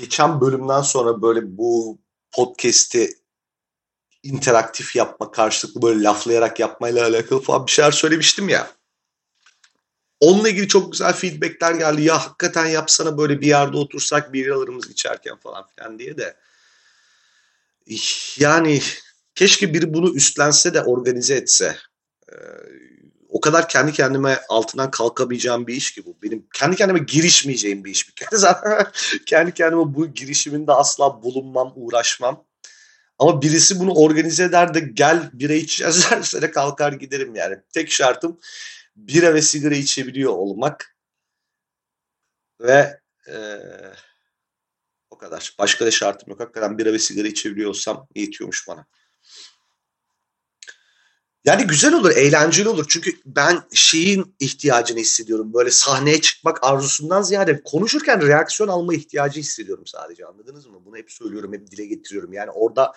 geçen bölümden sonra böyle bu podcast'i interaktif yapma, karşılıklı böyle laflayarak yapmayla alakalı falan bir şeyler söylemiştim ya. Onunla ilgili çok güzel feedbackler geldi. Ya hakikaten yapsana böyle bir yerde otursak bir alırımız içerken falan filan diye de. Yani keşke biri bunu üstlense de organize etse. O kadar kendi kendime altından kalkamayacağım bir iş ki bu. Benim kendi kendime girişmeyeceğim bir iş bir kere. Zaten kendi kendime bu girişiminde asla bulunmam, uğraşmam. Ama birisi bunu organize eder de gel bira içeceğiz derse de kalkar giderim yani. Tek şartım bira ve sigara içebiliyor olmak. Ve ee, o kadar. Başka da şartım yok. Hakikaten bira ve sigara içebiliyorsam yetiyormuş bana. Yani güzel olur, eğlenceli olur. Çünkü ben şeyin ihtiyacını hissediyorum. Böyle sahneye çıkmak arzusundan ziyade konuşurken reaksiyon alma ihtiyacı hissediyorum sadece. Anladınız mı? Bunu hep söylüyorum, hep dile getiriyorum. Yani orada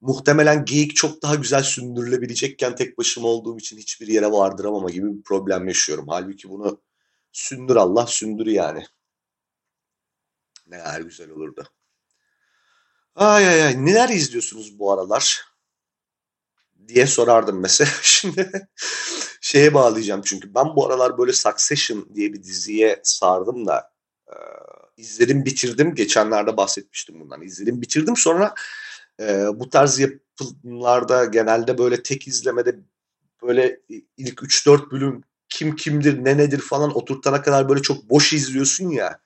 muhtemelen geyik çok daha güzel sündürülebilecekken tek başıma olduğum için hiçbir yere vardıramama gibi bir problem yaşıyorum. Halbuki bunu sündür Allah, sündür yani. Ne kadar güzel olurdu. Ay ay ay neler izliyorsunuz bu aralar? Diye sorardım mesela. Şimdi şeye bağlayacağım çünkü ben bu aralar böyle Succession diye bir diziye sardım da e, izledim bitirdim. Geçenlerde bahsetmiştim bundan. İzledim bitirdim sonra e, bu tarz yapımlarda genelde böyle tek izlemede böyle ilk 3-4 bölüm kim kimdir ne nedir falan oturtana kadar böyle çok boş izliyorsun ya.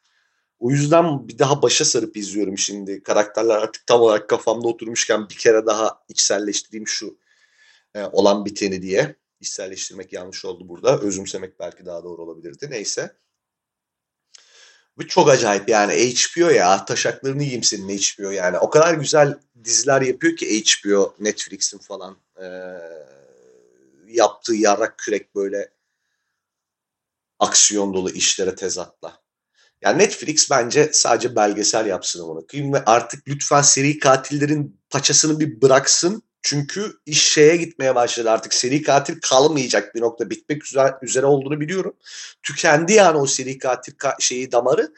O yüzden bir daha başa sarıp izliyorum şimdi. Karakterler artık tam olarak kafamda oturmuşken bir kere daha içselleştireyim şu olan biteni diye. İçselleştirmek yanlış oldu burada. Özümsemek belki daha doğru olabilirdi. Neyse. Bu çok acayip yani HBO ya taşaklarını yiyeyim senin HBO yani. O kadar güzel diziler yapıyor ki HBO, Netflix'in falan e, yaptığı yarak kürek böyle aksiyon dolu işlere tezatla. Yani Netflix bence sadece belgesel yapsın onu koyayım artık lütfen seri katillerin paçasını bir bıraksın çünkü iş şeye gitmeye başladı artık. Seri katil kalmayacak bir nokta. Bitmek üzere, olduğunu biliyorum. Tükendi yani o seri katil ka- şeyi damarı.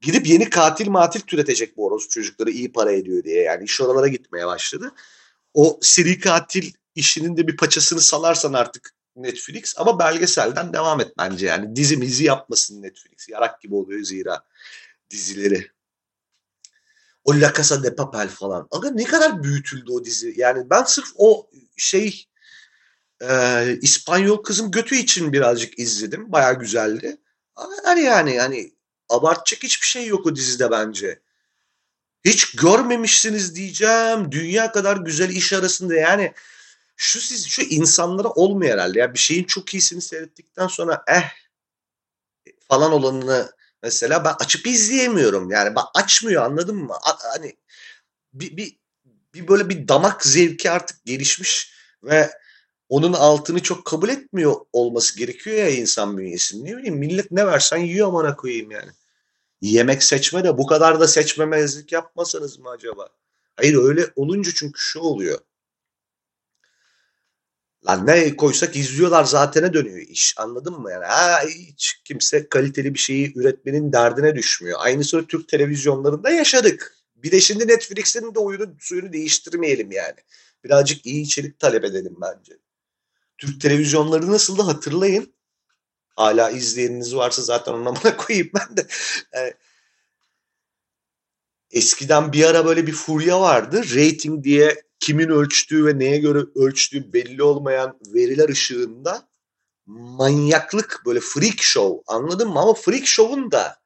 Gidip yeni katil matil türetecek bu orospu çocukları iyi para ediyor diye. Yani iş oralara gitmeye başladı. O seri katil işinin de bir paçasını salarsan artık Netflix ama belgeselden devam et bence yani. Dizi mizi yapmasın Netflix. Yarak gibi oluyor zira dizileri. O La Casa de Papel falan. Aga ne kadar büyütüldü o dizi. Yani ben sırf o şey e, İspanyol kızım götü için birazcık izledim. Baya güzeldi. Ama yani yani abartacak hiçbir şey yok o dizide bence. Hiç görmemişsiniz diyeceğim. Dünya kadar güzel iş arasında yani şu siz şu insanlara olmuyor herhalde. Ya bir şeyin çok iyisini seyrettikten sonra eh falan olanını Mesela ben açıp izleyemiyorum. Yani ben açmıyor anladın mı? Hani bir, bir, bir böyle bir damak zevki artık gelişmiş ve onun altını çok kabul etmiyor olması gerekiyor ya insan bünyesinin. Ne bileyim millet ne versen yiyor amına koyayım yani. Yemek seçme de bu kadar da seçmemezlik yapmasanız mı acaba? Hayır öyle olunca çünkü şu oluyor. Lan ne koysak izliyorlar zatene dönüyor iş. Anladın mı? Yani hiç kimse kaliteli bir şeyi üretmenin derdine düşmüyor. Aynısını Türk televizyonlarında yaşadık. Bir de şimdi Netflix'in de oyunu suyunu değiştirmeyelim yani. Birazcık iyi içerik talep edelim bence. Türk televizyonları nasıl da hatırlayın. Hala izleyeniniz varsa zaten ona koyayım ben de. Yani, eskiden bir ara böyle bir furya vardı. Rating diye kimin ölçtüğü ve neye göre ölçtüğü belli olmayan veriler ışığında manyaklık böyle freak show anladın mı? Ama freak show'un da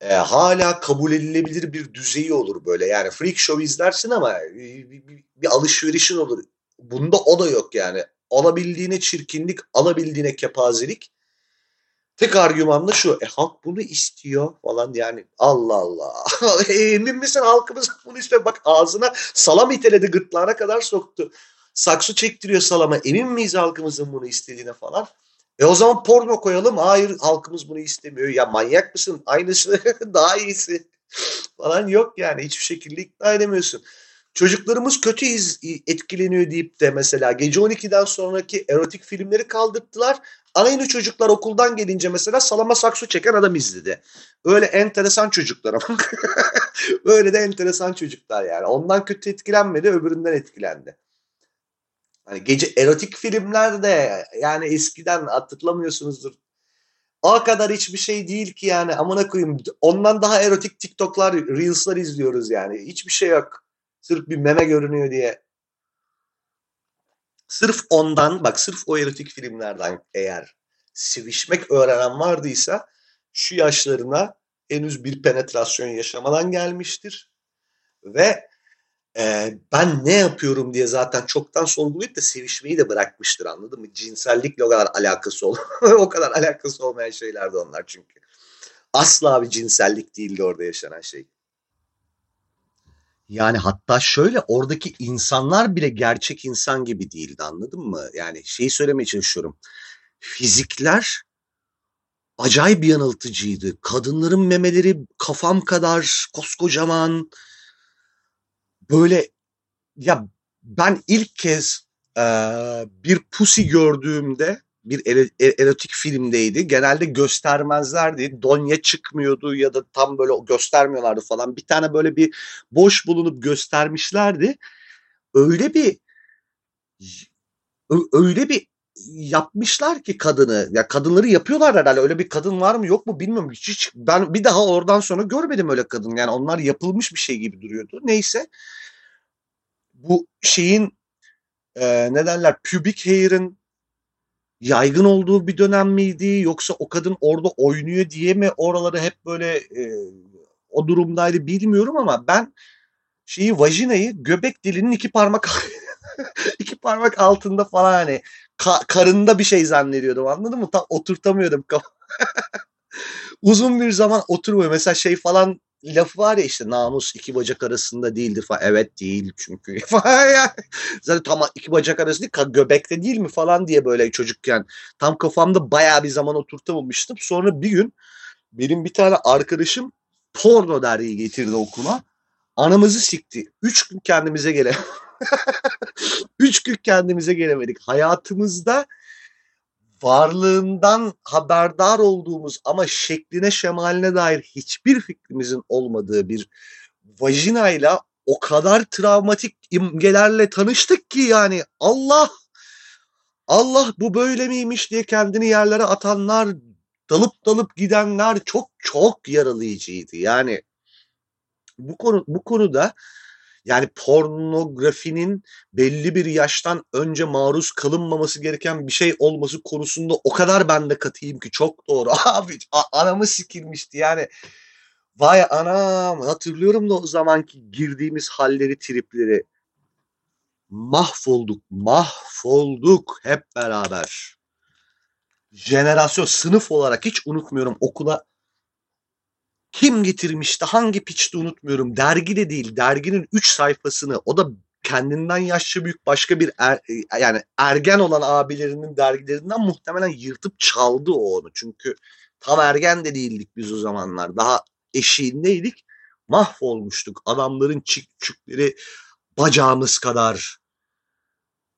e, hala kabul edilebilir bir düzeyi olur böyle. Yani freak show izlersin ama bir, bir, bir alışverişin olur. Bunda o da yok yani. Alabildiğine çirkinlik, alabildiğine kepazelik. Tek argüman da şu. E halk bunu istiyor falan yani. Allah Allah. E, emin misin halkımız bunu istiyor? Bak ağzına salam iteledi gırtlağına kadar soktu. Saksı çektiriyor salama. Emin miyiz halkımızın bunu istediğine falan? E o zaman porno koyalım. Hayır halkımız bunu istemiyor. Ya manyak mısın? Aynısı daha iyisi falan yok yani. Hiçbir şekilde ikna edemiyorsun. Çocuklarımız kötü iz, etkileniyor deyip de mesela gece 12'den sonraki erotik filmleri kaldırttılar. Aynı çocuklar okuldan gelince mesela salama sakso çeken adam izledi. Öyle enteresan çocuklar ama. Öyle de enteresan çocuklar yani. Ondan kötü etkilenmedi, öbüründen etkilendi. Hani gece erotik filmlerde yani eskiden hatırlamıyorsunuzdur. O kadar hiçbir şey değil ki yani amına koyayım. Ondan daha erotik TikTok'lar, Reels'lar izliyoruz yani. Hiçbir şey yok. Sırf bir meme görünüyor diye. Sırf ondan bak sırf o erotik filmlerden eğer sevişmek öğrenen vardıysa şu yaşlarına henüz bir penetrasyon yaşamadan gelmiştir. Ve e, ben ne yapıyorum diye zaten çoktan sorgulayıp da sevişmeyi de bırakmıştır anladın mı? Cinsellikle o kadar alakası ol o kadar alakası olmayan şeylerdi onlar çünkü. Asla bir cinsellik değildi orada yaşanan şey. Yani hatta şöyle oradaki insanlar bile gerçek insan gibi değildi anladın mı? Yani şeyi söylemeye çalışıyorum. Fizikler acayip yanıltıcıydı. Kadınların memeleri kafam kadar koskocaman. Böyle ya ben ilk kez e, bir pusi gördüğümde bir erotik filmdeydi. Genelde göstermezlerdi. Donya çıkmıyordu ya da tam böyle göstermiyorlardı falan. Bir tane böyle bir boş bulunup göstermişlerdi. Öyle bir öyle bir yapmışlar ki kadını. Ya kadınları yapıyorlar herhalde. Öyle bir kadın var mı yok mu bilmiyorum. Hiç, hiç ben bir daha oradan sonra görmedim öyle kadın. Yani onlar yapılmış bir şey gibi duruyordu. Neyse. Bu şeyin e, ne derler pubic hair'ın yaygın olduğu bir dönem miydi yoksa o kadın orada oynuyor diye mi oraları hep böyle e, o durumdaydı bilmiyorum ama ben şeyi vajinayı göbek dilinin iki parmak iki parmak altında falan hani ka, karında bir şey zannediyordum anladın mı? Tam oturtamıyordum Uzun bir zaman oturmuyor. Mesela şey falan lafı var ya işte namus iki bacak arasında değildir falan. Evet değil çünkü falan Zaten tam iki bacak arası değil göbekte değil mi falan diye böyle çocukken tam kafamda bayağı bir zaman oturtamamıştım. Sonra bir gün benim bir tane arkadaşım porno dergiyi getirdi okula. Anamızı sikti. Üç gün kendimize gele. Üç gün kendimize gelemedik. Hayatımızda varlığından haberdar olduğumuz ama şekline şemaline dair hiçbir fikrimizin olmadığı bir vajinayla o kadar travmatik imgelerle tanıştık ki yani Allah Allah bu böyle miymiş diye kendini yerlere atanlar dalıp dalıp gidenler çok çok yaralayıcıydı. Yani bu konu bu konuda yani pornografinin belli bir yaştan önce maruz kalınmaması gereken bir şey olması konusunda o kadar ben de katıyım ki çok doğru. Abi anamı sikilmişti yani. Vay anam hatırlıyorum da o zamanki girdiğimiz halleri tripleri. Mahvolduk mahvolduk hep beraber. Jenerasyon sınıf olarak hiç unutmuyorum okula kim getirmişti hangi piçti unutmuyorum. Dergi de değil derginin 3 sayfasını o da kendinden yaşça büyük başka bir er, yani ergen olan abilerinin dergilerinden muhtemelen yırtıp çaldı o onu. Çünkü tam ergen de değildik biz o zamanlar. Daha eşiğindeydik. Mahvolmuştuk. Adamların çükçükleri bacağımız kadar.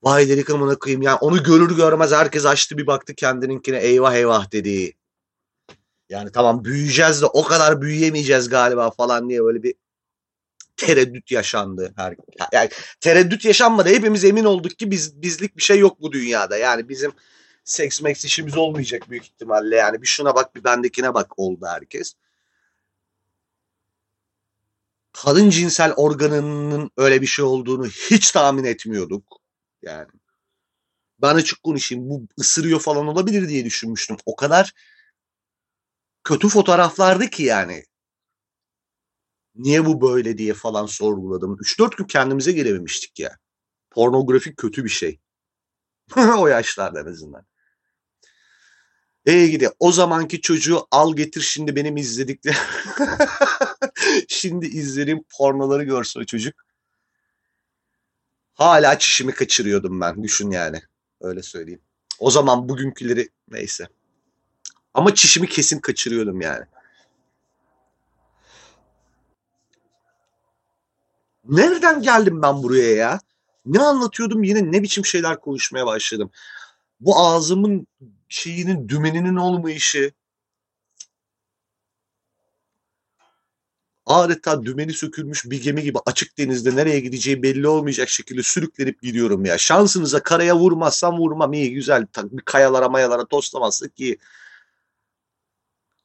Vay dedik amına koyayım. Yani onu görür görmez herkes açtı bir baktı kendininkine eyvah eyvah dedi. Yani tamam büyüyeceğiz de o kadar büyüyemeyeceğiz galiba falan diye böyle bir tereddüt yaşandı. Her, yani tereddüt yaşanmadı. Hepimiz emin olduk ki biz bizlik bir şey yok bu dünyada. Yani bizim seks meks işimiz olmayacak büyük ihtimalle. Yani bir şuna bak bir bendekine bak oldu herkes. Kadın cinsel organının öyle bir şey olduğunu hiç tahmin etmiyorduk. Yani ben açık konuşayım bu ısırıyor falan olabilir diye düşünmüştüm. O kadar kötü fotoğraflardı ki yani. Niye bu böyle diye falan sorguladım. 3-4 gün kendimize gelememiştik ya. Pornografi kötü bir şey. o yaşlarda en azından. E gidi o zamanki çocuğu al getir şimdi benim izledikleri şimdi izlediğim pornoları görse o çocuk. Hala çişimi kaçırıyordum ben düşün yani. Öyle söyleyeyim. O zaman bugünküleri neyse. Ama çişimi kesin kaçırıyordum yani. Nereden geldim ben buraya ya? Ne anlatıyordum yine ne biçim şeyler konuşmaya başladım. Bu ağzımın şeyinin dümeninin olmayışı adeta dümeni sökülmüş bir gemi gibi açık denizde nereye gideceği belli olmayacak şekilde sürüklenip gidiyorum ya. Şansınıza karaya vurmazsam vurmam iyi güzel bir kayalara mayalara toslamazsak ki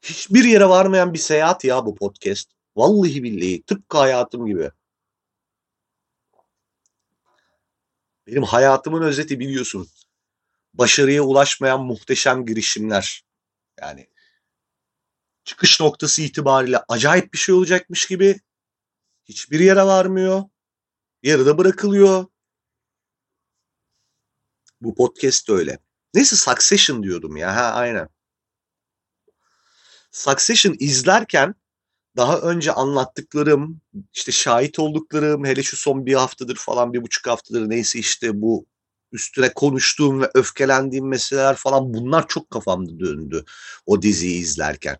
hiçbir yere varmayan bir seyahat ya bu podcast. Vallahi billahi tıpkı hayatım gibi. Benim hayatımın özeti biliyorsun. Başarıya ulaşmayan muhteşem girişimler. Yani çıkış noktası itibariyle acayip bir şey olacakmış gibi hiçbir yere varmıyor. Yarıda bırakılıyor. Bu podcast öyle. Neyse Succession diyordum ya. Ha aynen. Succession izlerken daha önce anlattıklarım, işte şahit olduklarım, hele şu son bir haftadır falan, bir buçuk haftadır neyse işte bu üstüne konuştuğum ve öfkelendiğim meseleler falan bunlar çok kafamda döndü o diziyi izlerken.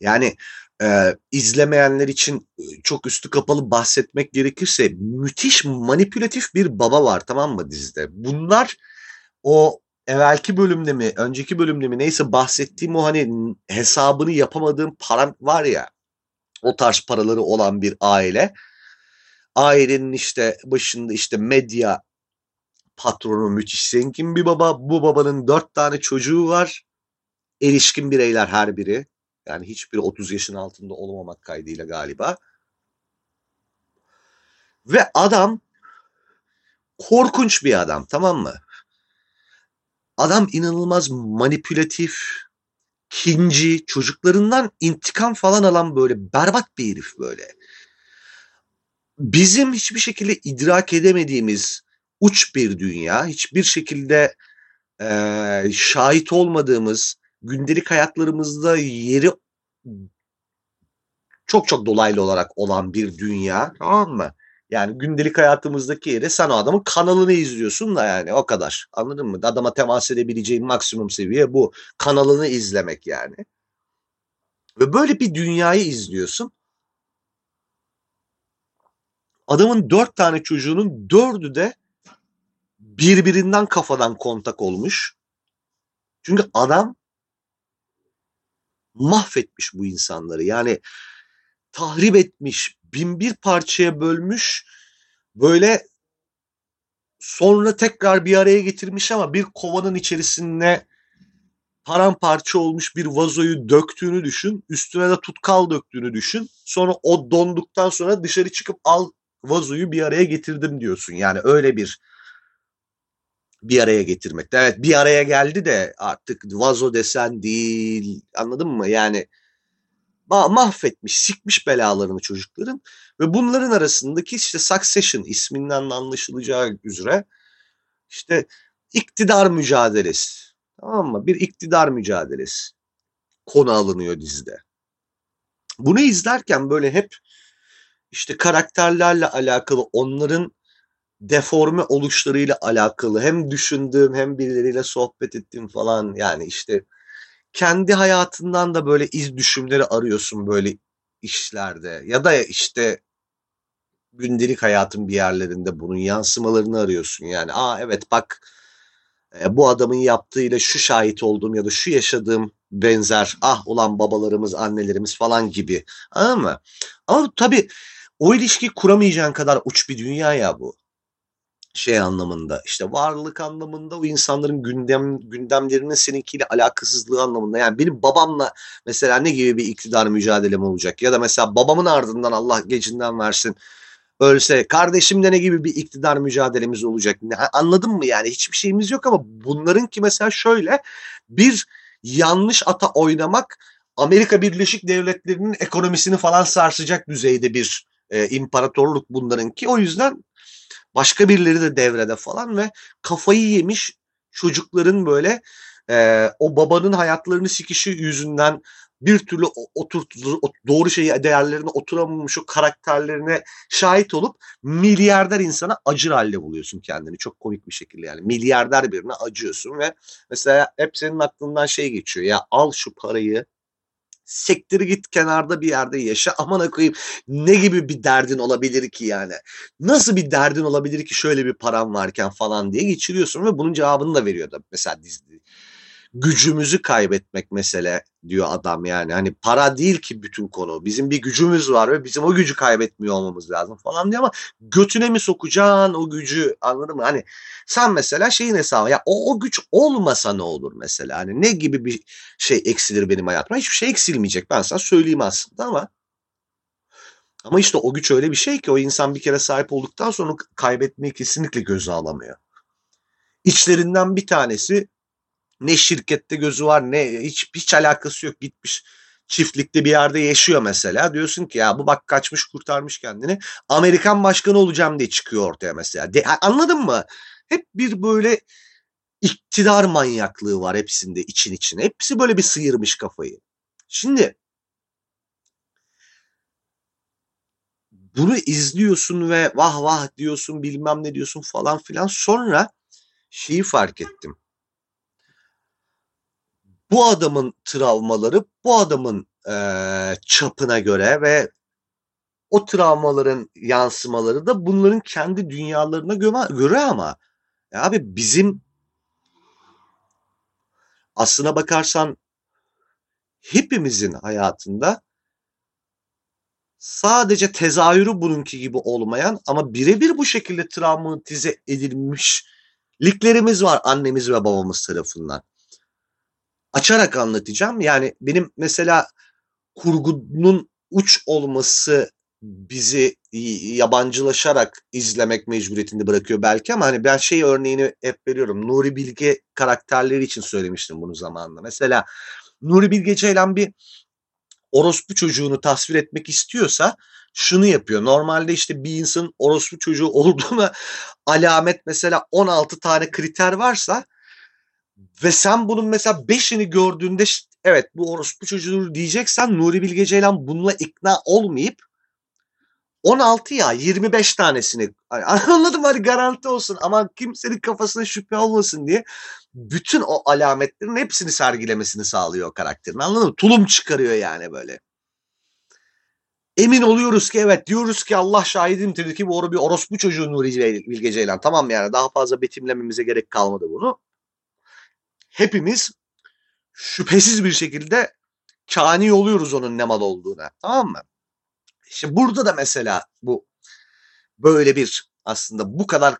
Yani e, izlemeyenler için çok üstü kapalı bahsetmek gerekirse müthiş manipülatif bir baba var tamam mı dizide? Bunlar o evvelki bölümde mi, önceki bölümde mi neyse bahsettiğim o hani hesabını yapamadığım para var ya o tarz paraları olan bir aile. Ailenin işte başında işte medya patronu müthiş zengin bir baba. Bu babanın dört tane çocuğu var. Erişkin bireyler her biri. Yani hiçbiri 30 yaşın altında olmamak kaydıyla galiba. Ve adam korkunç bir adam tamam mı? Adam inanılmaz manipülatif, kinci, çocuklarından intikam falan alan böyle berbat bir herif böyle. Bizim hiçbir şekilde idrak edemediğimiz uç bir dünya, hiçbir şekilde e, şahit olmadığımız, gündelik hayatlarımızda yeri çok çok dolaylı olarak olan bir dünya tamam mı? Yani gündelik hayatımızdaki yere sen o adamın kanalını izliyorsun da yani o kadar. Anladın mı? Adama temas edebileceğin maksimum seviye bu. Kanalını izlemek yani. Ve böyle bir dünyayı izliyorsun. Adamın dört tane çocuğunun dördü de birbirinden kafadan kontak olmuş. Çünkü adam mahvetmiş bu insanları. Yani tahrip etmiş, bin bir parçaya bölmüş. Böyle sonra tekrar bir araya getirmiş ama bir kovanın içerisinde paramparça olmuş bir vazoyu döktüğünü düşün. Üstüne de tutkal döktüğünü düşün. Sonra o donduktan sonra dışarı çıkıp al vazoyu bir araya getirdim diyorsun. Yani öyle bir bir araya getirmek. Evet bir araya geldi de artık vazo desen değil anladın mı? Yani mahvetmiş, sikmiş belalarını çocukların ve bunların arasındaki işte Succession isminden de anlaşılacağı üzere işte iktidar mücadelesi. Tamam mı? Bir iktidar mücadelesi konu alınıyor dizide. Bunu izlerken böyle hep işte karakterlerle alakalı onların deforme oluşlarıyla alakalı hem düşündüğüm hem birileriyle sohbet ettiğim falan yani işte kendi hayatından da böyle iz düşümleri arıyorsun böyle işlerde. Ya da işte gündelik hayatın bir yerlerinde bunun yansımalarını arıyorsun. Yani aa evet bak e, bu adamın yaptığıyla şu şahit olduğum ya da şu yaşadığım benzer ah ulan babalarımız annelerimiz falan gibi. Anladın mı? Ama tabii o ilişki kuramayacağın kadar uç bir dünya ya bu şey anlamında işte varlık anlamında o insanların gündem gündemlerinin seninkiyle alakasızlığı anlamında. Yani benim babamla mesela ne gibi bir iktidar mücadelem olacak? Ya da mesela babamın ardından Allah gecinden versin ölse kardeşimle ne gibi bir iktidar mücadelemiz olacak? Anladın mı? Yani hiçbir şeyimiz yok ama bunların ki mesela şöyle bir yanlış ata oynamak Amerika Birleşik Devletleri'nin ekonomisini falan sarsacak düzeyde bir e, imparatorluk bunların ki o yüzden Başka birileri de devrede falan ve kafayı yemiş çocukların böyle e, o babanın hayatlarını sikişi yüzünden bir türlü oturtulur, doğru şeyi değerlerine oturamamış o karakterlerine şahit olup milyarder insana acır halde buluyorsun kendini. Çok komik bir şekilde yani. Milyarder birine acıyorsun ve mesela hep senin aklından şey geçiyor. Ya al şu parayı Sektiri git kenarda bir yerde yaşa. Aman koyayım ne gibi bir derdin olabilir ki yani? Nasıl bir derdin olabilir ki şöyle bir param varken falan diye geçiriyorsun ve bunun cevabını da veriyor da mesela dizide gücümüzü kaybetmek mesele diyor adam yani. Hani para değil ki bütün konu. Bizim bir gücümüz var ve bizim o gücü kaybetmiyor olmamız lazım falan diyor ama götüne mi sokacaksın o gücü anladın mı? Hani sen mesela şeyin hesabı ya o, o güç olmasa ne olur mesela? Hani ne gibi bir şey eksilir benim hayatıma? Hiçbir şey eksilmeyecek ben sana söyleyeyim aslında ama ama işte o güç öyle bir şey ki o insan bir kere sahip olduktan sonra kaybetmeyi kesinlikle göze alamıyor. İçlerinden bir tanesi ne şirkette gözü var ne hiç hiç alakası yok gitmiş çiftlikte bir yerde yaşıyor mesela. Diyorsun ki ya bu bak kaçmış kurtarmış kendini. Amerikan başkanı olacağım diye çıkıyor ortaya mesela. De, anladın mı? Hep bir böyle iktidar manyaklığı var hepsinde için içine. Hepsi böyle bir sıyırmış kafayı. Şimdi bunu izliyorsun ve vah vah diyorsun bilmem ne diyorsun falan filan. Sonra şeyi fark ettim bu adamın travmaları bu adamın e, çapına göre ve o travmaların yansımaları da bunların kendi dünyalarına göre ama ya abi bizim aslına bakarsan hepimizin hayatında sadece tezahürü bununki gibi olmayan ama birebir bu şekilde travmatize edilmişliklerimiz var annemiz ve babamız tarafından açarak anlatacağım. Yani benim mesela kurgunun uç olması bizi yabancılaşarak izlemek mecburiyetinde bırakıyor belki ama hani ben şey örneğini hep veriyorum. Nuri Bilge karakterleri için söylemiştim bunu zamanında. Mesela Nuri Bilge Ceylan bir orospu çocuğunu tasvir etmek istiyorsa şunu yapıyor. Normalde işte bir insanın orospu çocuğu olduğuna alamet mesela 16 tane kriter varsa ve sen bunun mesela beşini gördüğünde evet bu orospu çocuğu diyeceksen Nuri Bilge Ceylan bununla ikna olmayıp 16 ya 25 tanesini anladım hadi garanti olsun ama kimsenin kafasına şüphe olmasın diye bütün o alametlerin hepsini sergilemesini sağlıyor karakterin anladın mı? Tulum çıkarıyor yani böyle. Emin oluyoruz ki evet diyoruz ki Allah şahidimdir ki bu bir orospu çocuğu Nuri Bilge Ceylan. Tamam yani daha fazla betimlememize gerek kalmadı bunu hepimiz şüphesiz bir şekilde kani oluyoruz onun ne mal olduğuna. Tamam mı? İşte burada da mesela bu böyle bir aslında bu kadar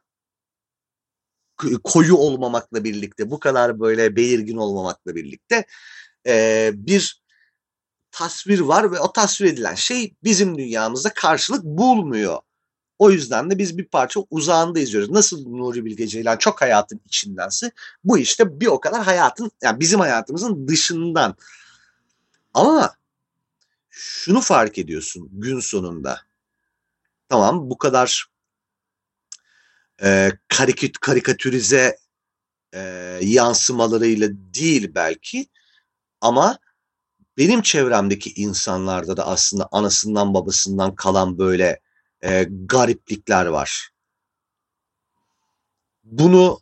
koyu olmamakla birlikte, bu kadar böyle belirgin olmamakla birlikte e, bir tasvir var ve o tasvir edilen şey bizim dünyamızda karşılık bulmuyor. O yüzden de biz bir parça uzağında izliyoruz. Nasıl Nuri Bilge Ceylan çok hayatın içindense bu işte bir o kadar hayatın yani bizim hayatımızın dışından. Ama şunu fark ediyorsun gün sonunda. Tamam bu kadar e, karikat, karikatürize e, yansımalarıyla değil belki ama benim çevremdeki insanlarda da aslında anasından babasından kalan böyle e, gariplikler var. Bunu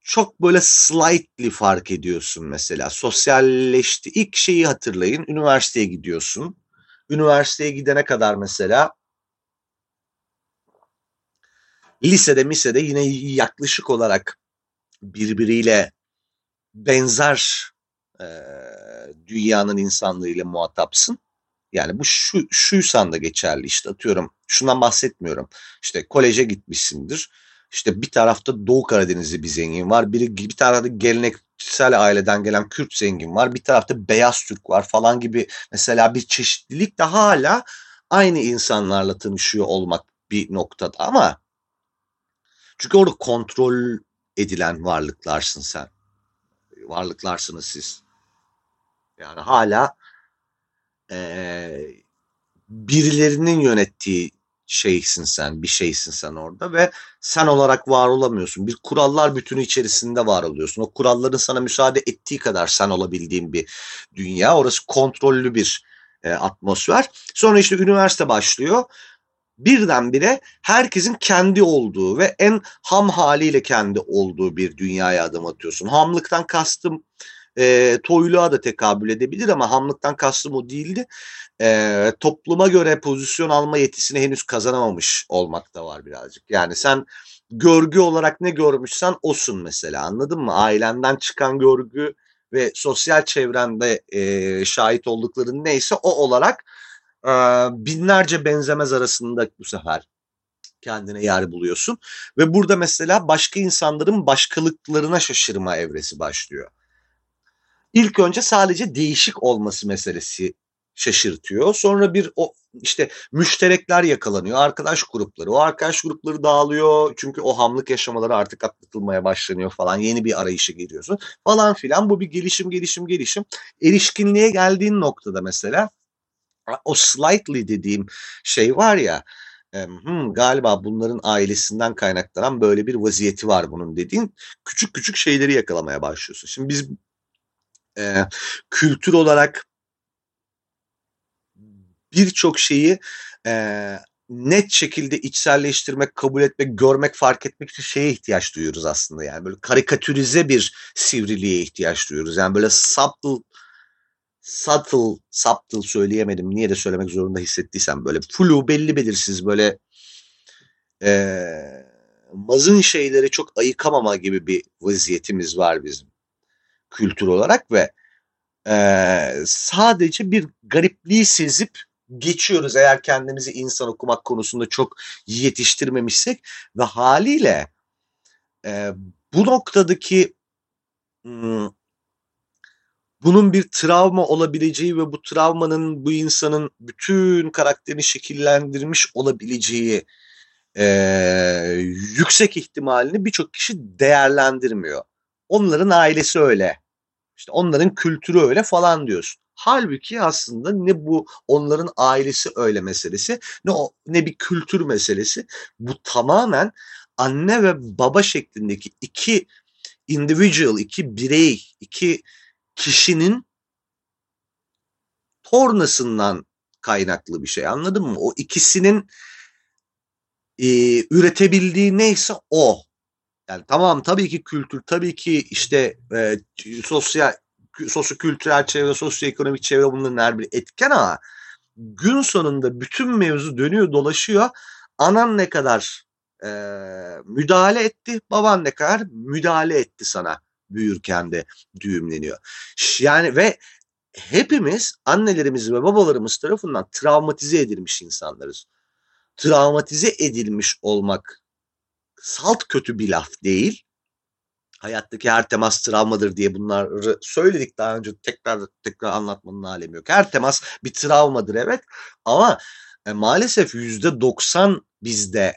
çok böyle slightly fark ediyorsun mesela. Sosyalleşti. İlk şeyi hatırlayın. Üniversiteye gidiyorsun. Üniversiteye gidene kadar mesela lisede misede yine yaklaşık olarak birbiriyle benzer e, dünyanın insanlarıyla muhatapsın. Yani bu şu şuysan da geçerli işte atıyorum şundan bahsetmiyorum. İşte koleje gitmişsindir. İşte bir tarafta Doğu Karadenizli bir zengin var. Biri bir tarafta geleneksel aileden gelen Kürt zengin var. Bir tarafta beyaz Türk var falan gibi mesela bir çeşitlilik de hala aynı insanlarla tanışıyor olmak bir noktada ama çünkü orada kontrol edilen varlıklarsın sen. Varlıklarsınız siz. Yani hala e, birilerinin yönettiği şeysin sen, bir şeysin sen orada ve sen olarak var olamıyorsun. Bir kurallar bütünü içerisinde var oluyorsun. O kuralların sana müsaade ettiği kadar sen olabildiğin bir dünya. Orası kontrollü bir e, atmosfer. Sonra işte üniversite başlıyor. Birdenbire herkesin kendi olduğu ve en ham haliyle kendi olduğu bir dünyaya adım atıyorsun. Hamlıktan kastım e, toyluğa da tekabül edebilir ama hamlıktan kastım o değildi. E, topluma göre pozisyon alma yetisini henüz kazanamamış olmak da var birazcık. Yani sen görgü olarak ne görmüşsen osun mesela anladın mı? Ailenden çıkan görgü ve sosyal çevrende e, şahit oldukların neyse o olarak e, binlerce benzemez arasında bu sefer kendine yer buluyorsun. Ve burada mesela başka insanların başkalıklarına şaşırma evresi başlıyor. İlk önce sadece değişik olması meselesi şaşırtıyor. Sonra bir o işte müşterekler yakalanıyor. Arkadaş grupları. O arkadaş grupları dağılıyor. Çünkü o hamlık yaşamaları artık atlatılmaya başlanıyor falan. Yeni bir arayışa giriyorsun falan filan. Bu bir gelişim gelişim gelişim. Erişkinliğe geldiğin noktada mesela o slightly dediğim şey var ya hmm, galiba bunların ailesinden kaynaklanan böyle bir vaziyeti var bunun dediğin küçük küçük şeyleri yakalamaya başlıyorsun. Şimdi biz e, kültür olarak birçok şeyi e, net şekilde içselleştirmek, kabul etmek, görmek, fark etmek için şeye ihtiyaç duyuyoruz aslında. Yani böyle karikatürize bir sivriliğe ihtiyaç duyuyoruz. Yani böyle subtle subtle, subtle söyleyemedim. Niye de söylemek zorunda hissettiysem böyle flu belli belirsiz böyle e, mazın şeyleri çok ayıkamama gibi bir vaziyetimiz var bizim kültür olarak ve e, sadece bir garipliği sezip geçiyoruz eğer kendimizi insan okumak konusunda çok yetiştirmemişsek ve haliyle e, bu noktadaki bunun bir travma olabileceği ve bu travmanın bu insanın bütün karakterini şekillendirmiş olabileceği e, yüksek ihtimalini birçok kişi değerlendirmiyor. Onların ailesi öyle. İşte onların kültürü öyle falan diyorsun. Halbuki aslında ne bu onların ailesi öyle meselesi ne o ne bir kültür meselesi. Bu tamamen anne ve baba şeklindeki iki individual, iki birey, iki kişinin tornasından kaynaklı bir şey anladın mı? O ikisinin e, üretebildiği neyse o. Yani tamam tabii ki kültür, tabii ki işte e, sosyal sosyo-kültürel çevre, sosyoekonomik çevre bunların her bir etken ama gün sonunda bütün mevzu dönüyor dolaşıyor. Anan ne kadar e, müdahale etti, baban ne kadar müdahale etti sana büyürken de düğümleniyor. Yani ve hepimiz annelerimiz ve babalarımız tarafından travmatize edilmiş insanlarız. Travmatize edilmiş olmak salt kötü bir laf değil hayattaki her temas travmadır diye bunları söyledik daha önce tekrar tekrar anlatmanın alemi yok. Her temas bir travmadır evet ama e, maalesef yüzde doksan bizde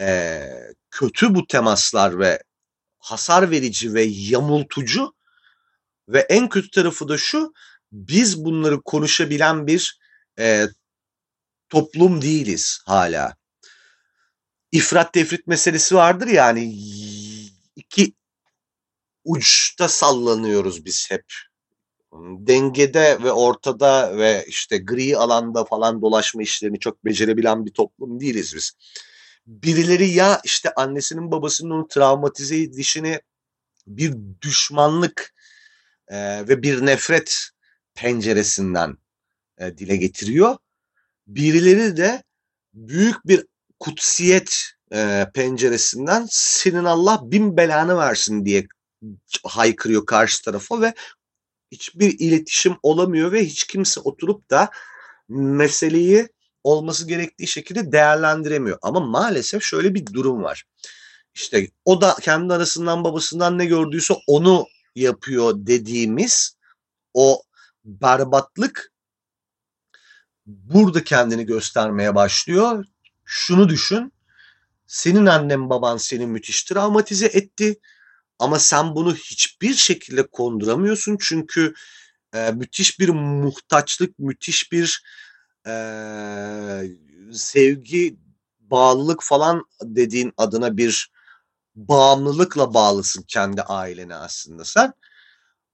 e, kötü bu temaslar ve hasar verici ve yamultucu ve en kötü tarafı da şu biz bunları konuşabilen bir e, toplum değiliz hala. İfrat tefrit meselesi vardır yani iki uçta sallanıyoruz biz hep. Dengede ve ortada ve işte gri alanda falan dolaşma işlerini çok becerebilen bir toplum değiliz biz. Birileri ya işte annesinin babasının onu travmatize edişini bir düşmanlık e, ve bir nefret penceresinden e, dile getiriyor. Birileri de büyük bir kutsiyet e, penceresinden senin Allah bin belanı versin diye haykırıyor karşı tarafa ve hiçbir iletişim olamıyor ve hiç kimse oturup da meseleyi olması gerektiği şekilde değerlendiremiyor. Ama maalesef şöyle bir durum var. İşte o da kendi arasından babasından ne gördüyse onu yapıyor dediğimiz o berbatlık burada kendini göstermeye başlıyor. Şunu düşün. Senin annen baban seni müthiş travmatize etti ama sen bunu hiçbir şekilde konduramıyorsun çünkü e, müthiş bir muhtaçlık, müthiş bir e, sevgi, bağlılık falan dediğin adına bir bağımlılıkla bağlısın kendi ailene aslında sen.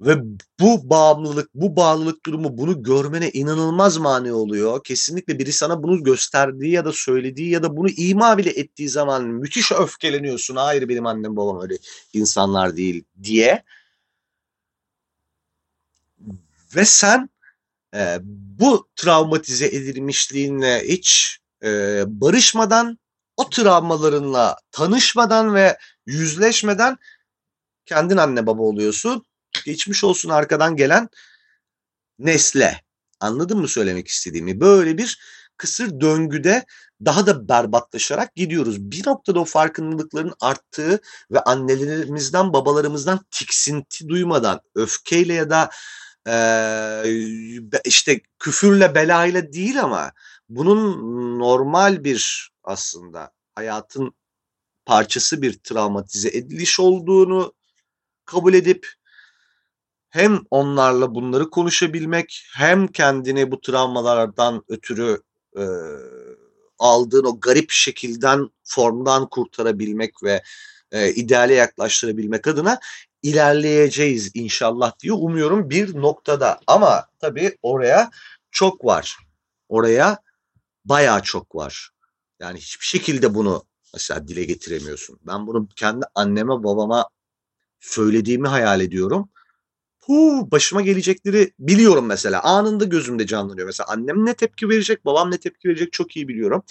Ve bu bağımlılık, bu bağlılık durumu bunu görmene inanılmaz mani oluyor. Kesinlikle biri sana bunu gösterdiği ya da söylediği ya da bunu ima bile ettiği zaman müthiş öfkeleniyorsun. Hayır benim annem babam öyle insanlar değil diye. Ve sen e, bu travmatize edilmişliğinle hiç e, barışmadan, o travmalarınla tanışmadan ve yüzleşmeden kendin anne baba oluyorsun. Geçmiş olsun arkadan gelen nesle. Anladın mı söylemek istediğimi? Böyle bir kısır döngüde daha da berbatlaşarak gidiyoruz. Bir noktada o farkındalıkların arttığı ve annelerimizden babalarımızdan tiksinti duymadan öfkeyle ya da e, işte küfürle belayla değil ama bunun normal bir aslında hayatın parçası bir travmatize ediliş olduğunu kabul edip hem onlarla bunları konuşabilmek hem kendini bu travmalardan ötürü e, aldığın o garip şekilden formdan kurtarabilmek ve e, ideale yaklaştırabilmek adına ilerleyeceğiz inşallah diye umuyorum bir noktada. Ama tabii oraya çok var. Oraya bayağı çok var. Yani hiçbir şekilde bunu mesela dile getiremiyorsun. Ben bunu kendi anneme babama söylediğimi hayal ediyorum. Huu, başıma gelecekleri biliyorum mesela. Anında gözümde canlanıyor. Mesela annem ne tepki verecek, babam ne tepki verecek çok iyi biliyorum.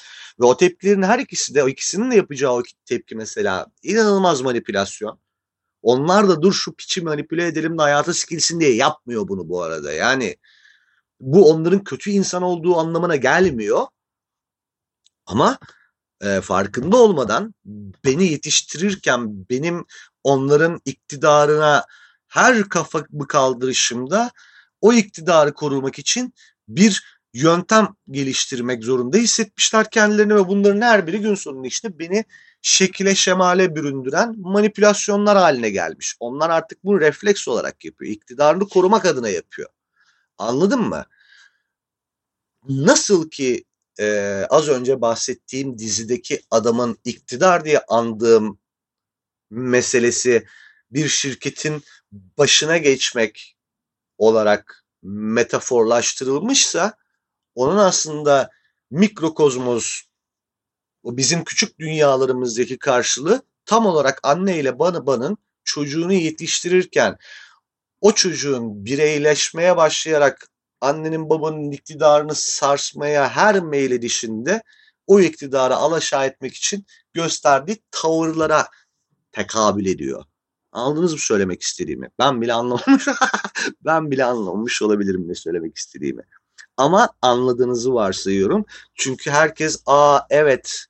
Ve o tepkilerin her ikisi de, o ikisinin de yapacağı o tepki mesela inanılmaz manipülasyon. Onlar da dur şu piçi manipüle edelim de hayata sikilsin diye yapmıyor bunu bu arada. Yani bu onların kötü insan olduğu anlamına gelmiyor. Ama e, farkında olmadan beni yetiştirirken benim onların iktidarına her kafamı kaldırışımda o iktidarı korumak için bir yöntem geliştirmek zorunda hissetmişler kendilerini ve bunların her biri gün sonunda işte beni şekile şemale büründüren manipülasyonlar haline gelmiş. Onlar artık bunu refleks olarak yapıyor. İktidarını korumak adına yapıyor. Anladın mı? Nasıl ki e, az önce bahsettiğim dizideki adamın iktidar diye andığım meselesi bir şirketin başına geçmek olarak metaforlaştırılmışsa onun aslında mikrokozmos o bizim küçük dünyalarımızdaki karşılığı tam olarak anne ile babanın çocuğunu yetiştirirken o çocuğun bireyleşmeye başlayarak annenin babanın iktidarını sarsmaya her meyledişinde o iktidarı alaşağı etmek için gösterdiği tavırlara tekabül ediyor. Anladınız mı söylemek istediğimi? Ben bile anlamamış. ben bile anlamamış olabilirim ne söylemek istediğimi. Ama anladığınızı varsayıyorum. Çünkü herkes aa evet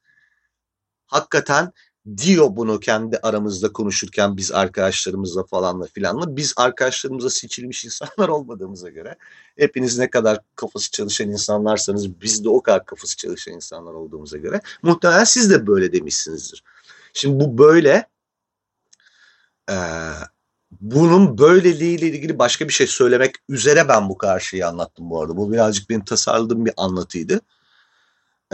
hakikaten diyor bunu kendi aramızda konuşurken biz arkadaşlarımızla falanla filanla. Biz arkadaşlarımıza seçilmiş insanlar olmadığımıza göre hepiniz ne kadar kafası çalışan insanlarsanız biz de o kadar kafası çalışan insanlar olduğumuza göre muhtemelen siz de böyle demişsinizdir. Şimdi bu böyle ee, bunun böyleliğiyle ilgili başka bir şey söylemek üzere ben bu karşıyı anlattım bu arada. Bu birazcık benim tasarladığım bir anlatıydı.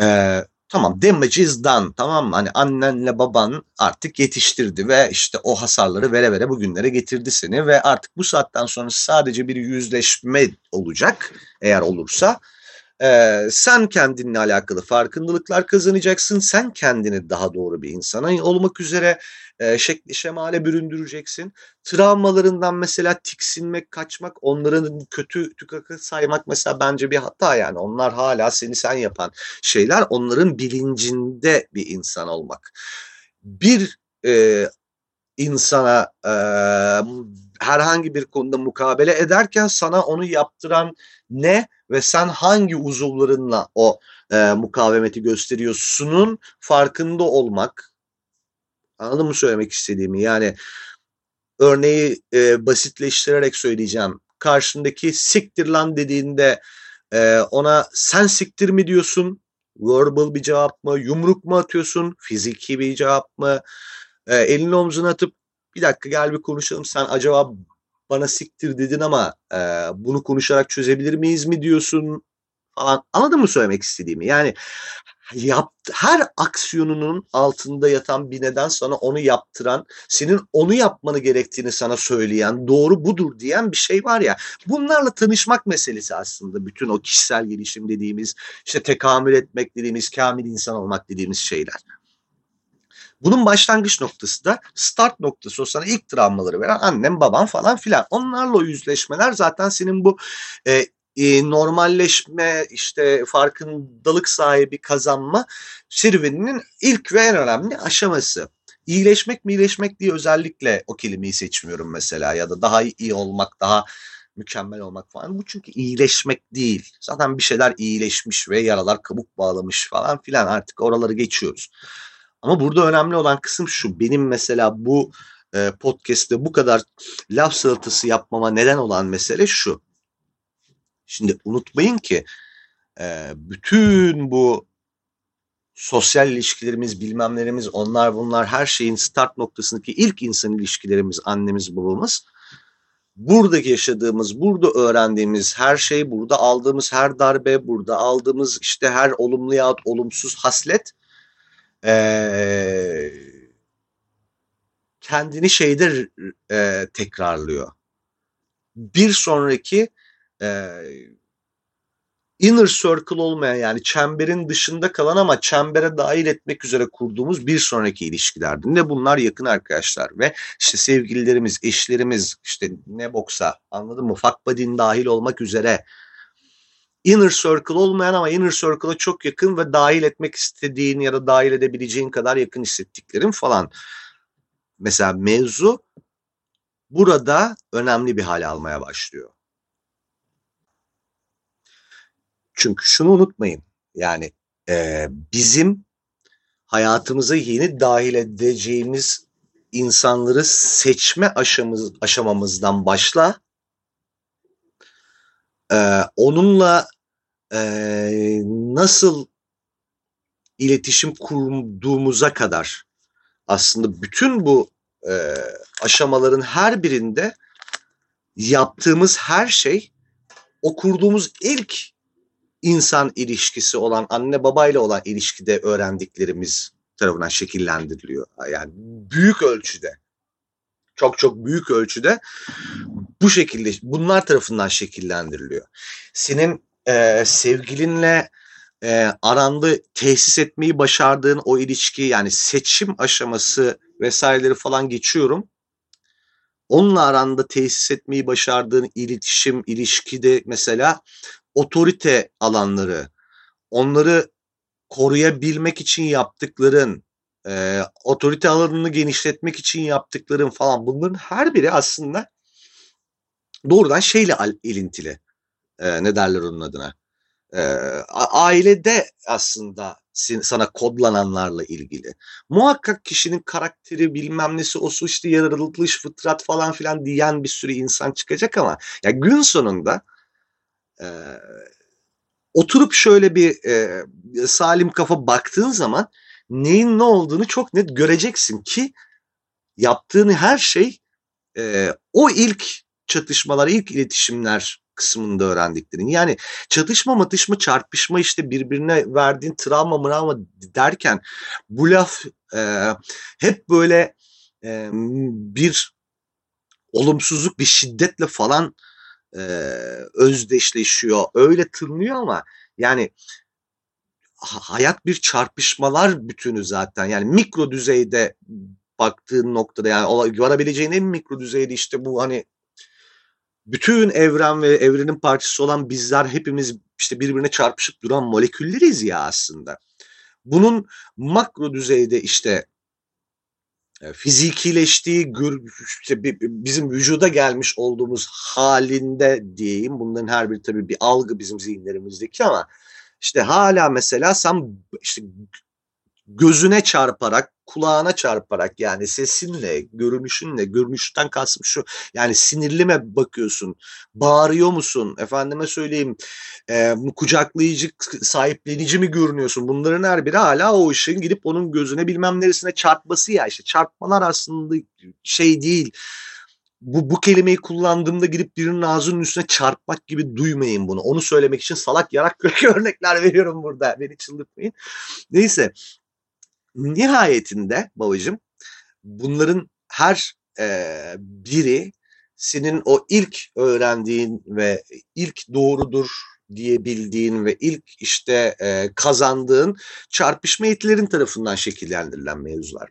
Ee, tamam damage is done tamam? Hani annenle baban artık yetiştirdi ve işte o hasarları vere vere bugünlere getirdi seni ve artık bu saatten sonra sadece bir yüzleşme olacak eğer olursa ee, sen kendinle alakalı farkındalıklar kazanacaksın. Sen kendini daha doğru bir insana olmak üzere e, şekli şemale büründüreceksin. Travmalarından mesela tiksinmek, kaçmak, onların kötü tükakı saymak mesela bence bir hata yani. Onlar hala seni sen yapan şeyler. Onların bilincinde bir insan olmak. Bir e, insana e, herhangi bir konuda mukabele ederken sana onu yaptıran ne ve sen hangi uzuvlarınla o e, mukavemeti gösteriyorsunun farkında olmak. Anladın mı söylemek istediğimi? Yani örneği e, basitleştirerek söyleyeceğim. Karşındaki siktir lan dediğinde e, ona sen siktir mi diyorsun? Verbal bir cevap mı? Yumruk mu atıyorsun? Fiziki bir cevap mı? E, elini omzuna atıp bir dakika gel bir konuşalım. Sen acaba bana siktir dedin ama e, bunu konuşarak çözebilir miyiz mi diyorsun falan. Anladın mı söylemek istediğimi? Yani yap, her aksiyonunun altında yatan bir neden sana onu yaptıran, senin onu yapmanı gerektiğini sana söyleyen, doğru budur diyen bir şey var ya. Bunlarla tanışmak meselesi aslında bütün o kişisel gelişim dediğimiz, işte tekamül etmek dediğimiz, kamil insan olmak dediğimiz şeyler. Bunun başlangıç noktası da start noktası o sana ilk travmaları veren annem baban falan filan. Onlarla o yüzleşmeler zaten senin bu e, e, normalleşme işte farkındalık sahibi kazanma serüveninin ilk ve en önemli aşaması. İyileşmek mi iyileşmek diye özellikle o kelimeyi seçmiyorum mesela ya da daha iyi olmak, daha mükemmel olmak falan. Bu çünkü iyileşmek değil. Zaten bir şeyler iyileşmiş ve yaralar kabuk bağlamış falan filan artık oraları geçiyoruz. Ama burada önemli olan kısım şu. Benim mesela bu e, podcast'te bu kadar laf salatası yapmama neden olan mesele şu. Şimdi unutmayın ki e, bütün bu sosyal ilişkilerimiz, bilmemlerimiz, onlar bunlar her şeyin start noktasındaki ilk insan ilişkilerimiz, annemiz, babamız. Buradaki yaşadığımız, burada öğrendiğimiz her şey, burada aldığımız her darbe, burada aldığımız işte her olumlu yahut olumsuz haslet ee, kendini şeyde e, tekrarlıyor. Bir sonraki e, inner circle olmayan yani çemberin dışında kalan ama çembere dahil etmek üzere kurduğumuz bir sonraki ilişkilerdi. Ne bunlar yakın arkadaşlar ve işte sevgililerimiz, eşlerimiz işte ne boksa anladın mı? Fuck buddy'nin dahil olmak üzere inner circle olmayan ama inner circle'a çok yakın ve dahil etmek istediğin ya da dahil edebileceğin kadar yakın hissettiklerin falan. Mesela mevzu burada önemli bir hale almaya başlıyor. Çünkü şunu unutmayın. Yani e, bizim hayatımıza yeni dahil edeceğimiz insanları seçme aşamız, aşamamızdan başla. E, onunla e, nasıl iletişim kurduğumuza kadar aslında bütün bu e, aşamaların her birinde yaptığımız her şey o kurduğumuz ilk insan ilişkisi olan anne babayla olan ilişkide öğrendiklerimiz tarafından şekillendiriliyor. Yani büyük ölçüde çok çok büyük ölçüde bu şekilde bunlar tarafından şekillendiriliyor. Senin e, sevgilinle e, aranda tesis etmeyi başardığın o ilişki yani seçim aşaması vesaireleri falan geçiyorum. Onunla aranda tesis etmeyi başardığın iletişim, ilişkide mesela otorite alanları, onları koruyabilmek için yaptıkların, e, otorite alanını genişletmek için yaptıkların falan bunların her biri aslında doğrudan şeyle ilintili. E, ne derler onun adına? E, ailede aslında sana kodlananlarla ilgili. Muhakkak kişinin karakteri bilmem nesi o su işte yaratılış fıtrat falan filan diyen bir sürü insan çıkacak ama ya gün sonunda e, oturup şöyle bir e, salim kafa baktığın zaman neyin ne olduğunu çok net göreceksin ki yaptığın her şey e, o ilk çatışmalar, ilk iletişimler kısmında öğrendiklerin. Yani çatışma, matışma, çarpışma işte birbirine verdiğin travma mravma derken bu laf e, hep böyle e, bir olumsuzluk, bir şiddetle falan e, özdeşleşiyor. Öyle tırnıyor ama yani hayat bir çarpışmalar bütünü zaten. Yani mikro düzeyde baktığın noktada yani varabileceğin en mikro düzeyde işte bu hani bütün evren ve evrenin parçası olan bizler hepimiz işte birbirine çarpışıp duran molekülleriz ya aslında. Bunun makro düzeyde işte fizikileştiği, işte bizim vücuda gelmiş olduğumuz halinde diyeyim. Bunların her biri tabii bir algı bizim zihinlerimizdeki ama işte hala mesela sen işte gözüne çarparak, kulağına çarparak yani sesinle, görünüşünle, görünüşten kastım şu yani sinirli mi bakıyorsun, bağırıyor musun, efendime söyleyeyim e, kucaklayıcı, sahiplenici mi görünüyorsun bunların her biri hala o ışığın gidip onun gözüne bilmem neresine çarpması ya işte çarpmalar aslında şey değil bu, bu kelimeyi kullandığımda gidip birinin ağzının üstüne çarpmak gibi duymayın bunu. Onu söylemek için salak yarak örnekler veriyorum burada. Beni çıldırtmayın. Neyse Nihayetinde babacığım bunların her e, biri senin o ilk öğrendiğin ve ilk doğrudur diyebildiğin ve ilk işte e, kazandığın çarpışma yetilerin tarafından şekillendirilen mevzular.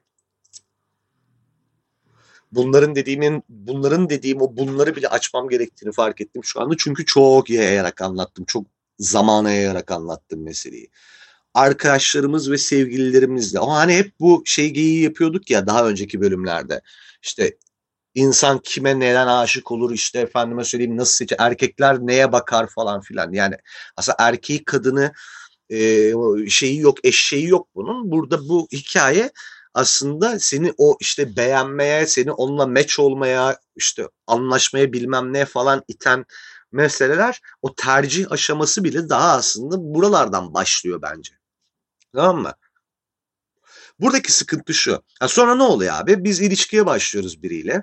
bunların dediğimin bunların dediğim o bunları bile açmam gerektiğini fark ettim şu anda. Çünkü çok yayarak anlattım. Çok zamana yayarak anlattım meseleyi. Arkadaşlarımız ve sevgililerimizle. O hani hep bu şey geyiği yapıyorduk ya daha önceki bölümlerde. İşte insan kime neden aşık olur işte efendime söyleyeyim nasıl seçer erkekler neye bakar falan filan yani aslında erkeği kadını e, şeyi yok eşeği yok bunun burada bu hikaye aslında seni o işte beğenmeye seni onunla meç olmaya işte anlaşmaya bilmem ne falan iten meseleler o tercih aşaması bile daha aslında buralardan başlıyor bence. Tamam mı? Buradaki sıkıntı şu. Ha sonra ne oluyor abi? Biz ilişkiye başlıyoruz biriyle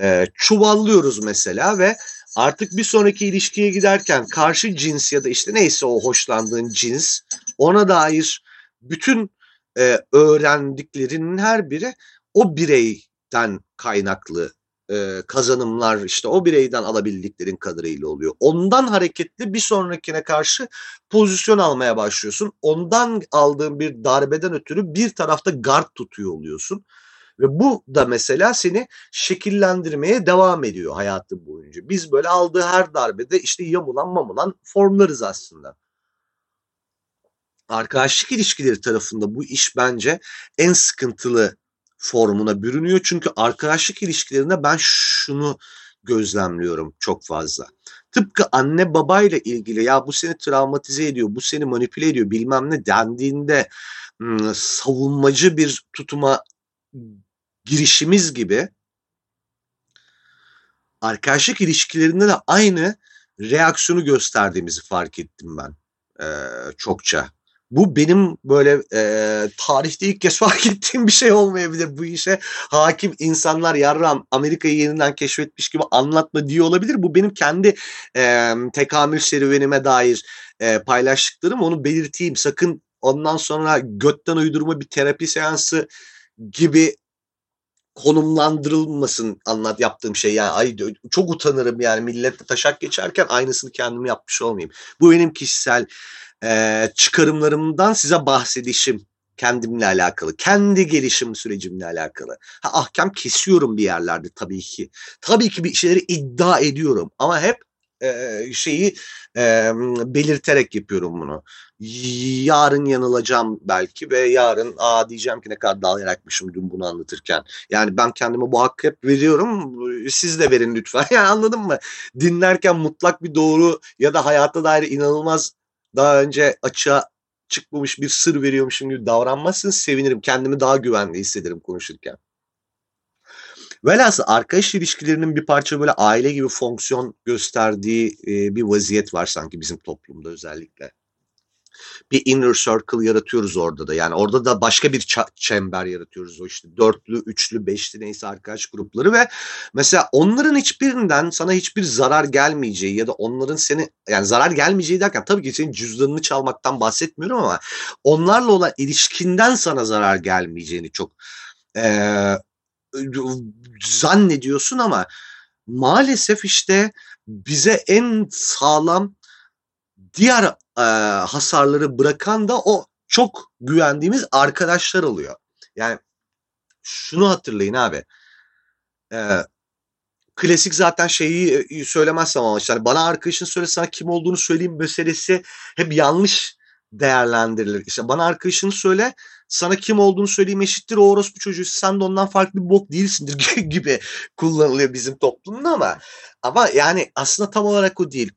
e, çuvallıyoruz mesela ve artık bir sonraki ilişkiye giderken karşı cins ya da işte neyse o hoşlandığın cins ona dair bütün e, öğrendiklerinin her biri o bireyden kaynaklı e, kazanımlar işte o bireyden alabildiklerin kadarıyla oluyor. Ondan hareketli bir sonrakine karşı pozisyon almaya başlıyorsun. Ondan aldığın bir darbeden ötürü bir tarafta guard tutuyor oluyorsun. Ve bu da mesela seni şekillendirmeye devam ediyor hayatın boyunca. Biz böyle aldığı her darbede işte yamulan mamulan formlarız aslında. Arkadaşlık ilişkileri tarafında bu iş bence en sıkıntılı formuna bürünüyor. Çünkü arkadaşlık ilişkilerinde ben şunu gözlemliyorum çok fazla. Tıpkı anne babayla ilgili ya bu seni travmatize ediyor, bu seni manipüle ediyor bilmem ne dendiğinde savunmacı bir tutuma girişimiz gibi arkadaşlık ilişkilerinde de aynı reaksiyonu gösterdiğimizi fark ettim ben e, çokça. Bu benim böyle e, tarihte ilk kez fark ettiğim bir şey olmayabilir. Bu işe hakim insanlar yarram Amerika'yı yeniden keşfetmiş gibi anlatma diye olabilir. Bu benim kendi e, tekamül serüvenime dair e, paylaştıklarım. Onu belirteyim. Sakın ondan sonra götten uydurma bir terapi seansı gibi konumlandırılmasın anlat yaptığım şey yani ay çok utanırım yani milletle taşak geçerken aynısını kendim yapmış olmayayım. Bu benim kişisel e, çıkarımlarımdan size bahsedişim kendimle alakalı. Kendi gelişim sürecimle alakalı. Ha, ahkam kesiyorum bir yerlerde tabii ki. Tabii ki bir şeyleri iddia ediyorum ama hep e, şeyi e, belirterek yapıyorum bunu. Yarın yanılacağım belki ve yarın aa diyeceğim ki ne kadar dal yarakmışım dün bunu anlatırken. Yani ben kendime bu hakkı hep veriyorum. Siz de verin lütfen. Yani anladın mı? Dinlerken mutlak bir doğru ya da hayata dair inanılmaz daha önce açığa çıkmamış bir sır veriyormuşum gibi davranmazsınız sevinirim. Kendimi daha güvenli hissederim konuşurken. Velhasıl arkadaş ilişkilerinin bir parça böyle aile gibi fonksiyon gösterdiği bir vaziyet var sanki bizim toplumda özellikle. Bir inner circle yaratıyoruz orada da. Yani orada da başka bir çember yaratıyoruz. O işte dörtlü, üçlü, beşli neyse arkadaş grupları ve mesela onların hiçbirinden sana hiçbir zarar gelmeyeceği ya da onların seni yani zarar gelmeyeceği derken tabii ki senin cüzdanını çalmaktan bahsetmiyorum ama onlarla olan ilişkinden sana zarar gelmeyeceğini çok e, zannediyorsun ama maalesef işte bize en sağlam diğer e, hasarları bırakan da o çok güvendiğimiz arkadaşlar oluyor. Yani şunu hatırlayın abi. E, klasik zaten şeyi söylemezsem ama işte hani bana arkadaşın söyle sana kim olduğunu söyleyeyim meselesi hep yanlış değerlendirilir. İşte bana arkadaşını söyle sana kim olduğunu söyleyeyim eşittir o orospu çocuğu sen de ondan farklı bir bok değilsindir gibi kullanılıyor bizim toplumda ama ama yani aslında tam olarak o değil.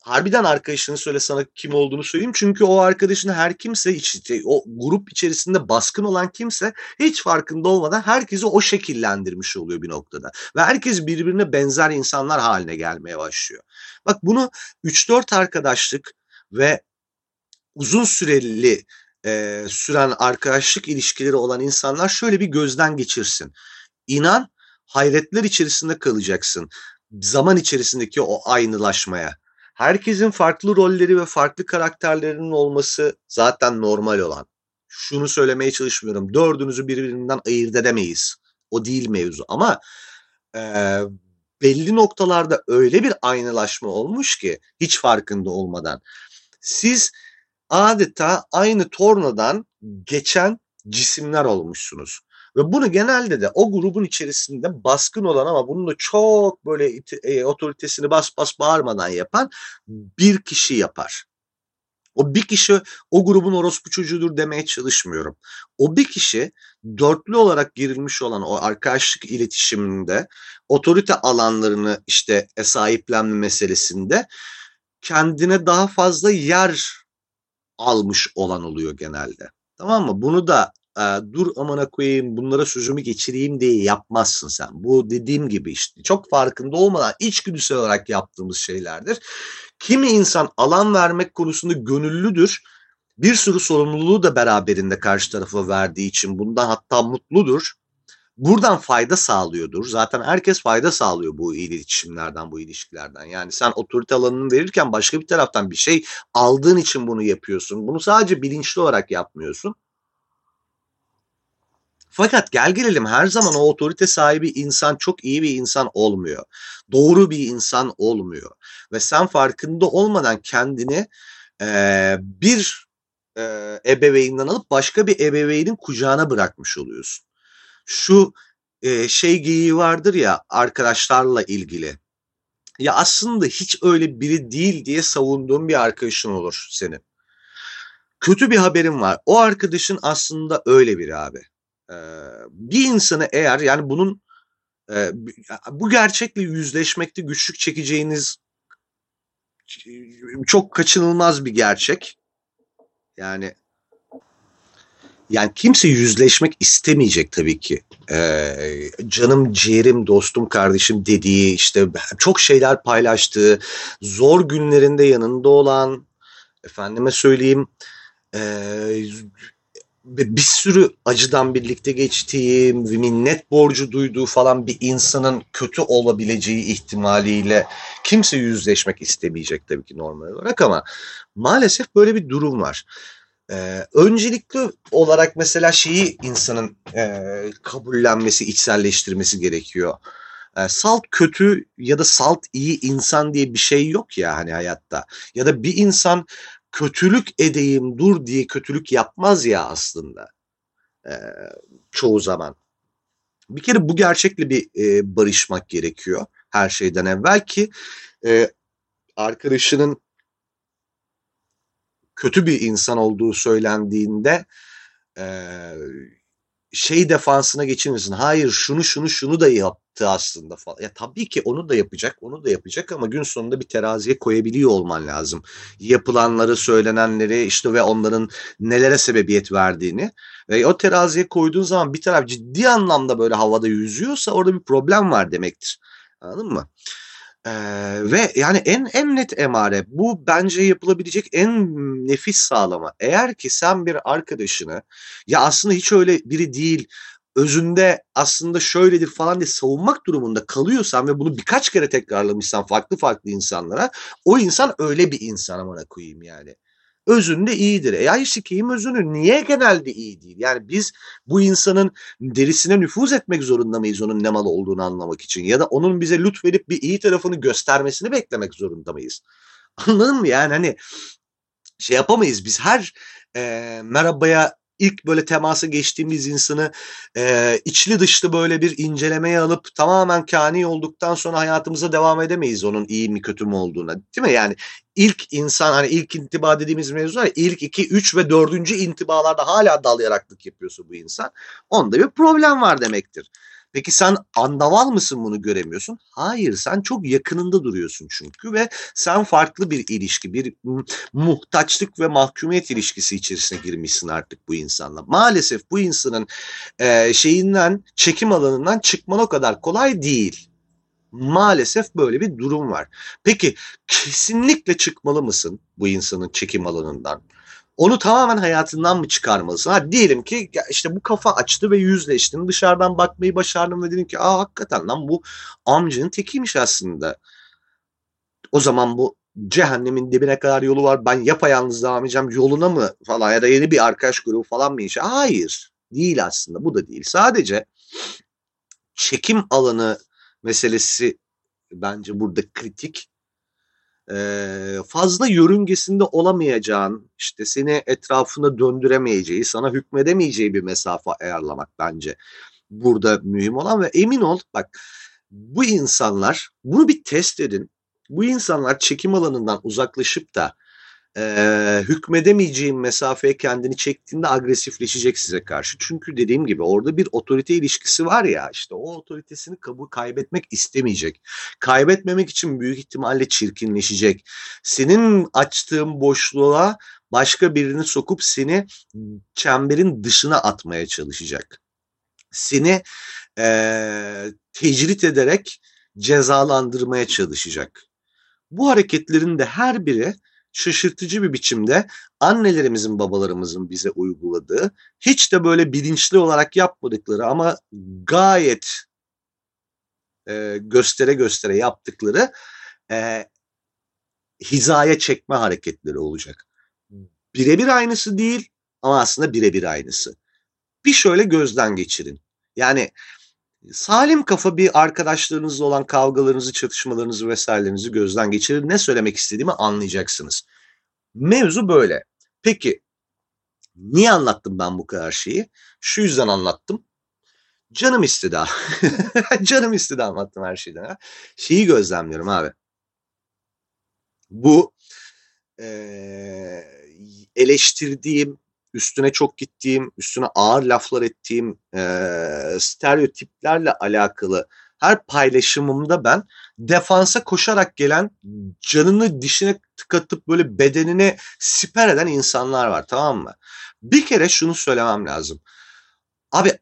Harbiden arkadaşını söyle sana kim olduğunu söyleyeyim. Çünkü o arkadaşın her kimse işte, o grup içerisinde baskın olan kimse hiç farkında olmadan herkesi o şekillendirmiş oluyor bir noktada. Ve herkes birbirine benzer insanlar haline gelmeye başlıyor. Bak bunu 3-4 arkadaşlık ve uzun süreli e, süren arkadaşlık ilişkileri olan insanlar şöyle bir gözden geçirsin. İnan hayretler içerisinde kalacaksın. Zaman içerisindeki o aynılaşmaya. Herkesin farklı rolleri ve farklı karakterlerinin olması zaten normal olan. Şunu söylemeye çalışmıyorum. Dördünüzü birbirinden ayırt edemeyiz. O değil mevzu ama e, belli noktalarda öyle bir aynılaşma olmuş ki hiç farkında olmadan. Siz adeta aynı tornadan geçen cisimler olmuşsunuz. Ve bunu genelde de o grubun içerisinde baskın olan ama bunu da çok böyle e, otoritesini bas bas bağırmadan yapan bir kişi yapar. O bir kişi o grubun orospu çocuğudur demeye çalışmıyorum. O bir kişi dörtlü olarak girilmiş olan o arkadaşlık iletişiminde otorite alanlarını işte sahiplenme meselesinde kendine daha fazla yer almış olan oluyor genelde. Tamam mı? Bunu da e, dur amana koyayım bunlara sözümü geçireyim diye yapmazsın sen. Bu dediğim gibi işte çok farkında olmadan içgüdüsel olarak yaptığımız şeylerdir. Kimi insan alan vermek konusunda gönüllüdür. Bir sürü sorumluluğu da beraberinde karşı tarafa verdiği için bundan hatta mutludur. Buradan fayda sağlıyordur. Zaten herkes fayda sağlıyor bu iletişimlerden, bu ilişkilerden. Yani sen otorite alanını verirken başka bir taraftan bir şey aldığın için bunu yapıyorsun. Bunu sadece bilinçli olarak yapmıyorsun. Fakat gel gelelim her zaman o otorite sahibi insan çok iyi bir insan olmuyor. Doğru bir insan olmuyor. Ve sen farkında olmadan kendini e, bir e, ebeveynden alıp başka bir ebeveynin kucağına bırakmış oluyorsun. Şu e, şey geyiği vardır ya arkadaşlarla ilgili. Ya aslında hiç öyle biri değil diye savunduğun bir arkadaşın olur senin. Kötü bir haberim var. O arkadaşın aslında öyle biri abi bir insanı eğer yani bunun bu gerçekle yüzleşmekte güçlük çekeceğiniz çok kaçınılmaz bir gerçek. Yani yani kimse yüzleşmek istemeyecek tabii ki. Ee, canım, ciğerim, dostum, kardeşim dediği işte çok şeyler paylaştığı, zor günlerinde yanında olan, efendime söyleyeyim, e, bir sürü acıdan birlikte geçtiği, minnet borcu duyduğu falan bir insanın kötü olabileceği ihtimaliyle kimse yüzleşmek istemeyecek tabii ki normal olarak ama maalesef böyle bir durum var. Ee, öncelikli olarak mesela şeyi insanın e, kabullenmesi, içselleştirmesi gerekiyor. E, salt kötü ya da salt iyi insan diye bir şey yok ya hani hayatta. Ya da bir insan kötülük edeyim dur diye kötülük yapmaz ya aslında e, çoğu zaman. Bir kere bu gerçekle bir e, barışmak gerekiyor her şeyden evvel ki e, arkadaşının kötü bir insan olduğu söylendiğinde e, şey defansına geçirmesin. Hayır şunu şunu şunu da yaptı aslında falan. Ya tabii ki onu da yapacak, onu da yapacak ama gün sonunda bir teraziye koyabiliyor olman lazım. Yapılanları, söylenenleri işte ve onların nelere sebebiyet verdiğini. Ve o teraziye koyduğun zaman bir taraf ciddi anlamda böyle havada yüzüyorsa orada bir problem var demektir. Anladın mı? Ee, ve yani en en net emare bu bence yapılabilecek en nefis sağlama. Eğer ki sen bir arkadaşını ya aslında hiç öyle biri değil özünde aslında şöyledir falan diye savunmak durumunda kalıyorsan ve bunu birkaç kere tekrarlamışsan farklı farklı insanlara o insan öyle bir insan amına koyayım yani özünde iyidir. E ay sikeyim özünü niye genelde iyi değil? Yani biz bu insanın derisine nüfuz etmek zorunda mıyız onun ne mal olduğunu anlamak için? Ya da onun bize lütfedip bir iyi tarafını göstermesini beklemek zorunda mıyız? Anladın mı? Yani hani şey yapamayız biz her e, merhabaya ilk böyle temasa geçtiğimiz insanı e, içli dışlı böyle bir incelemeye alıp tamamen kani olduktan sonra hayatımıza devam edemeyiz onun iyi mi kötü mü olduğuna. Değil mi? Yani ilk insan hani ilk intiba dediğimiz mevzu var ilk iki, üç ve dördüncü intibalarda hala dal yaraklık yapıyorsa bu insan onda bir problem var demektir. Peki sen andaval mısın bunu göremiyorsun? Hayır sen çok yakınında duruyorsun çünkü ve sen farklı bir ilişki, bir muhtaçlık ve mahkumiyet ilişkisi içerisine girmişsin artık bu insanla. Maalesef bu insanın e, şeyinden, çekim alanından çıkman o kadar kolay değil. Maalesef böyle bir durum var. Peki kesinlikle çıkmalı mısın bu insanın çekim alanından? Onu tamamen hayatından mı çıkarmalısın? Ha diyelim ki işte bu kafa açtı ve yüzleştin. Dışarıdan bakmayı başardın ve dedin ki aa hakikaten lan bu amcanın tekiymiş aslında. O zaman bu cehennemin dibine kadar yolu var. Ben yapayalnız devam edeceğim. Yoluna mı falan ya da yeni bir arkadaş grubu falan mı inşa? Hayır. Değil aslında. Bu da değil. Sadece çekim alanı meselesi bence burada kritik. Ee, fazla yörüngesinde olamayacağın, işte seni etrafında döndüremeyeceği, sana hükmedemeyeceği bir mesafe ayarlamak bence burada mühim olan ve emin ol bak bu insanlar bunu bir test edin. Bu insanlar çekim alanından uzaklaşıp da e, hükmedemeyeceğin mesafeye kendini çektiğinde agresifleşecek size karşı. Çünkü dediğim gibi orada bir otorite ilişkisi var ya işte o otoritesini kabul kaybetmek istemeyecek. Kaybetmemek için büyük ihtimalle çirkinleşecek. Senin açtığın boşluğa başka birini sokup seni çemberin dışına atmaya çalışacak. Seni e, tecrit ederek cezalandırmaya çalışacak. Bu hareketlerin de her biri şaşırtıcı bir biçimde annelerimizin babalarımızın bize uyguladığı hiç de böyle bilinçli olarak yapmadıkları ama gayet e, göstere göstere yaptıkları e, hizaya çekme hareketleri olacak. Birebir aynısı değil ama aslında birebir aynısı. Bir şöyle gözden geçirin. Yani salim kafa bir arkadaşlarınızla olan kavgalarınızı, çatışmalarınızı vesairelerinizi gözden geçirir. Ne söylemek istediğimi anlayacaksınız. Mevzu böyle. Peki niye anlattım ben bu kadar şeyi? Şu yüzden anlattım. Canım istedi. Canım istedi anlattım her şeyden. Ha. Şeyi gözlemliyorum abi. Bu e, eleştirdiğim, üstüne çok gittiğim, üstüne ağır laflar ettiğim e, stereotiplerle alakalı her paylaşımımda ben defansa koşarak gelen canını dişine tıkatıp böyle bedenine siper eden insanlar var tamam mı? Bir kere şunu söylemem lazım. Abi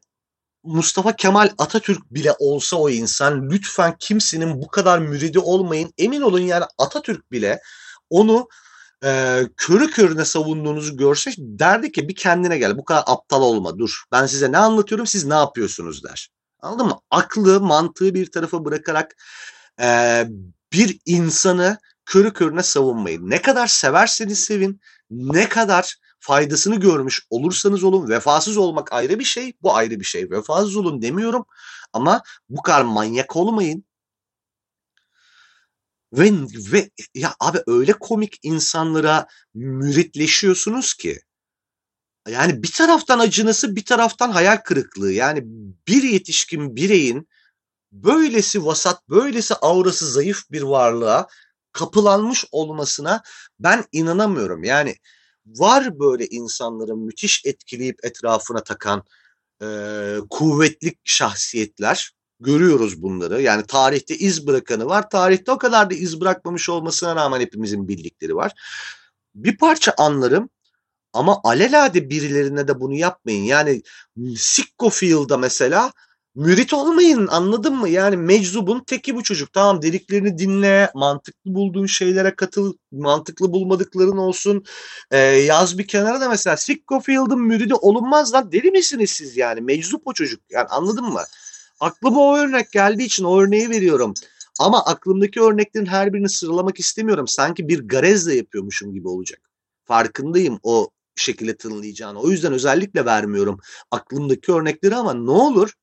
Mustafa Kemal Atatürk bile olsa o insan lütfen kimsenin bu kadar müridi olmayın. Emin olun yani Atatürk bile onu e, körü körüne savunduğunuzu görse derdi ki bir kendine gel bu kadar aptal olma dur ben size ne anlatıyorum siz ne yapıyorsunuz der. Anladın mı? Aklı mantığı bir tarafa bırakarak e, bir insanı körü körüne savunmayın. Ne kadar severseniz sevin ne kadar faydasını görmüş olursanız olun vefasız olmak ayrı bir şey bu ayrı bir şey vefasız olun demiyorum ama bu kadar manyak olmayın ve, ve ya abi öyle komik insanlara müritleşiyorsunuz ki. Yani bir taraftan acınası bir taraftan hayal kırıklığı. Yani bir yetişkin bireyin böylesi vasat, böylesi aurası zayıf bir varlığa kapılanmış olmasına ben inanamıyorum. Yani var böyle insanların müthiş etkileyip etrafına takan e, kuvvetli şahsiyetler görüyoruz bunları. Yani tarihte iz bırakanı var. Tarihte o kadar da iz bırakmamış olmasına rağmen hepimizin bildikleri var. Bir parça anlarım ama alelade birilerine de bunu yapmayın. Yani Sikko mesela mürit olmayın anladın mı? Yani meczubun teki bu çocuk. Tamam dediklerini dinle, mantıklı bulduğun şeylere katıl, mantıklı bulmadıkların olsun. Ee, yaz bir kenara da mesela Sikko müridi olunmaz lan deli misiniz siz yani? Meczup o çocuk yani anladın mı? Aklıma o örnek geldiği için o örneği veriyorum. Ama aklımdaki örneklerin her birini sıralamak istemiyorum. Sanki bir garezle yapıyormuşum gibi olacak. Farkındayım o şekilde tınlayacağını. O yüzden özellikle vermiyorum aklımdaki örnekleri ama ne olur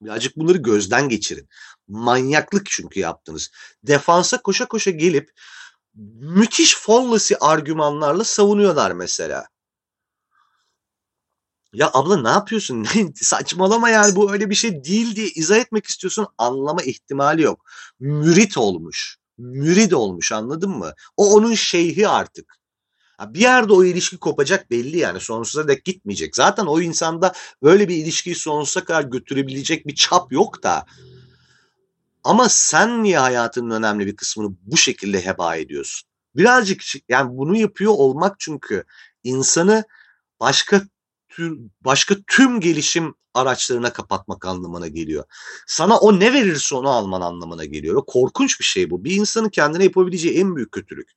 birazcık bunları gözden geçirin. Manyaklık çünkü yaptınız. Defansa koşa koşa gelip müthiş fallacy argümanlarla savunuyorlar mesela. Ya abla ne yapıyorsun? Saçmalama yani bu öyle bir şey değil diye izah etmek istiyorsun. Anlama ihtimali yok. Mürit olmuş. Mürid olmuş anladın mı? O onun şeyhi artık. Bir yerde o ilişki kopacak belli yani sonsuza dek gitmeyecek. Zaten o insanda böyle bir ilişkiyi sonsuza kadar götürebilecek bir çap yok da. Ama sen niye hayatının önemli bir kısmını bu şekilde heba ediyorsun? Birazcık yani bunu yapıyor olmak çünkü insanı başka tür, başka tüm gelişim araçlarına kapatmak anlamına geliyor. Sana o ne verirse onu alman anlamına geliyor. Korkunç bir şey bu. Bir insanın kendine yapabileceği en büyük kötülük.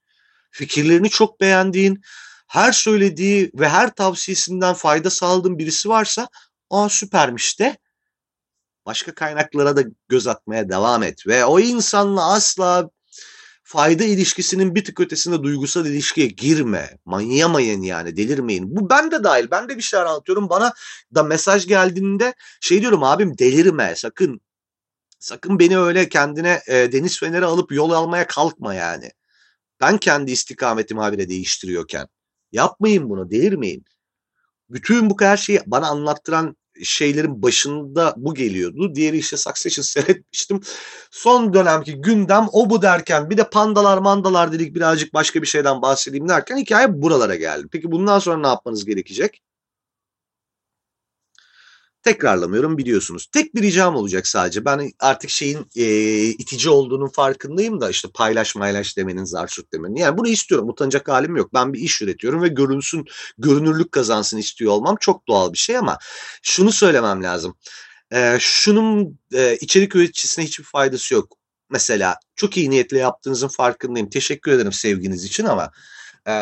Fikirlerini çok beğendiğin, her söylediği ve her tavsiyesinden fayda sağladığın birisi varsa aa süpermiş de başka kaynaklara da göz atmaya devam et. Ve o insanla asla fayda ilişkisinin bir tık ötesinde duygusal ilişkiye girme. Manyamayın yani delirmeyin. Bu ben de dahil. Ben de bir şeyler anlatıyorum. Bana da mesaj geldiğinde şey diyorum abim delirme sakın. Sakın beni öyle kendine e, deniz feneri alıp yol almaya kalkma yani. Ben kendi istikametimi habire değiştiriyorken. Yapmayın bunu, delirmeyin. Bütün bu her şeyi bana anlattıran şeylerin başında bu geliyordu. Diğeri işte Succession seyretmiştim. Son dönemki gündem o bu derken bir de pandalar mandalar dedik birazcık başka bir şeyden bahsedeyim derken hikaye buralara geldi. Peki bundan sonra ne yapmanız gerekecek? Tekrarlamıyorum biliyorsunuz. Tek bir ricam olacak sadece. Ben artık şeyin e, itici olduğunun farkındayım da işte paylaş maylaş demenin, zarsut demenin. Yani bunu istiyorum. Utanacak halim yok. Ben bir iş üretiyorum ve görünsün, görünürlük kazansın istiyor olmam çok doğal bir şey ama şunu söylemem lazım. E, şunun e, içerik üreticisine hiçbir faydası yok. Mesela çok iyi niyetle yaptığınızın farkındayım. Teşekkür ederim sevginiz için ama e,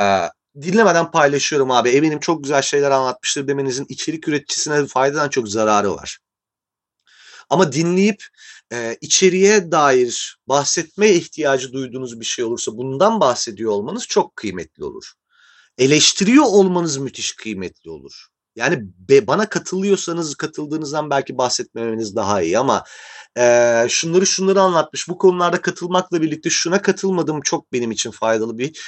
dinlemeden paylaşıyorum abi. Eminim çok güzel şeyler anlatmıştır demenizin içerik üreticisine faydadan çok zararı var. Ama dinleyip e, içeriye dair bahsetmeye ihtiyacı duyduğunuz bir şey olursa bundan bahsediyor olmanız çok kıymetli olur. Eleştiriyor olmanız müthiş kıymetli olur. Yani be, bana katılıyorsanız katıldığınızdan belki bahsetmemeniz daha iyi ama e, şunları şunları anlatmış. Bu konularda katılmakla birlikte şuna katılmadım çok benim için faydalı bir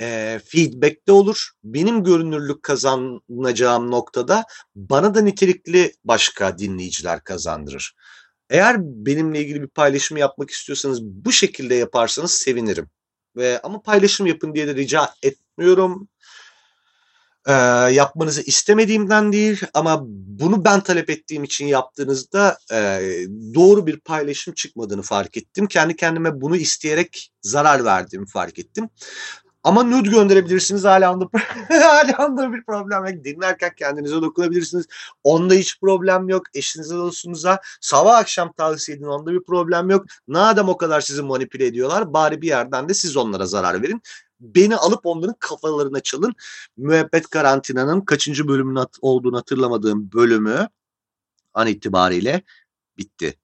e, feedback'te olur. Benim görünürlük kazanacağım noktada bana da nitelikli başka dinleyiciler kazandırır. Eğer benimle ilgili bir paylaşım yapmak istiyorsanız bu şekilde yaparsanız sevinirim. Ve ama paylaşım yapın diye de rica etmiyorum. Ee, yapmanızı istemediğimden değil ama bunu ben talep ettiğim için yaptığınızda e, doğru bir paylaşım çıkmadığını fark ettim. Kendi kendime bunu isteyerek zarar verdiğimi fark ettim. Ama nude gönderebilirsiniz. Hala onda, hala onda bir problem yok. Dinlerken kendinize dokunabilirsiniz. Onda hiç problem yok. Eşinize dostunuza sabah akşam tavsiye edin. Onda bir problem yok. Nadem o kadar sizi manipüle ediyorlar. Bari bir yerden de siz onlara zarar verin. Beni alıp onların kafalarına çalın. Müebbet karantinanın kaçıncı bölümün olduğunu hatırlamadığım bölümü an itibariyle bitti.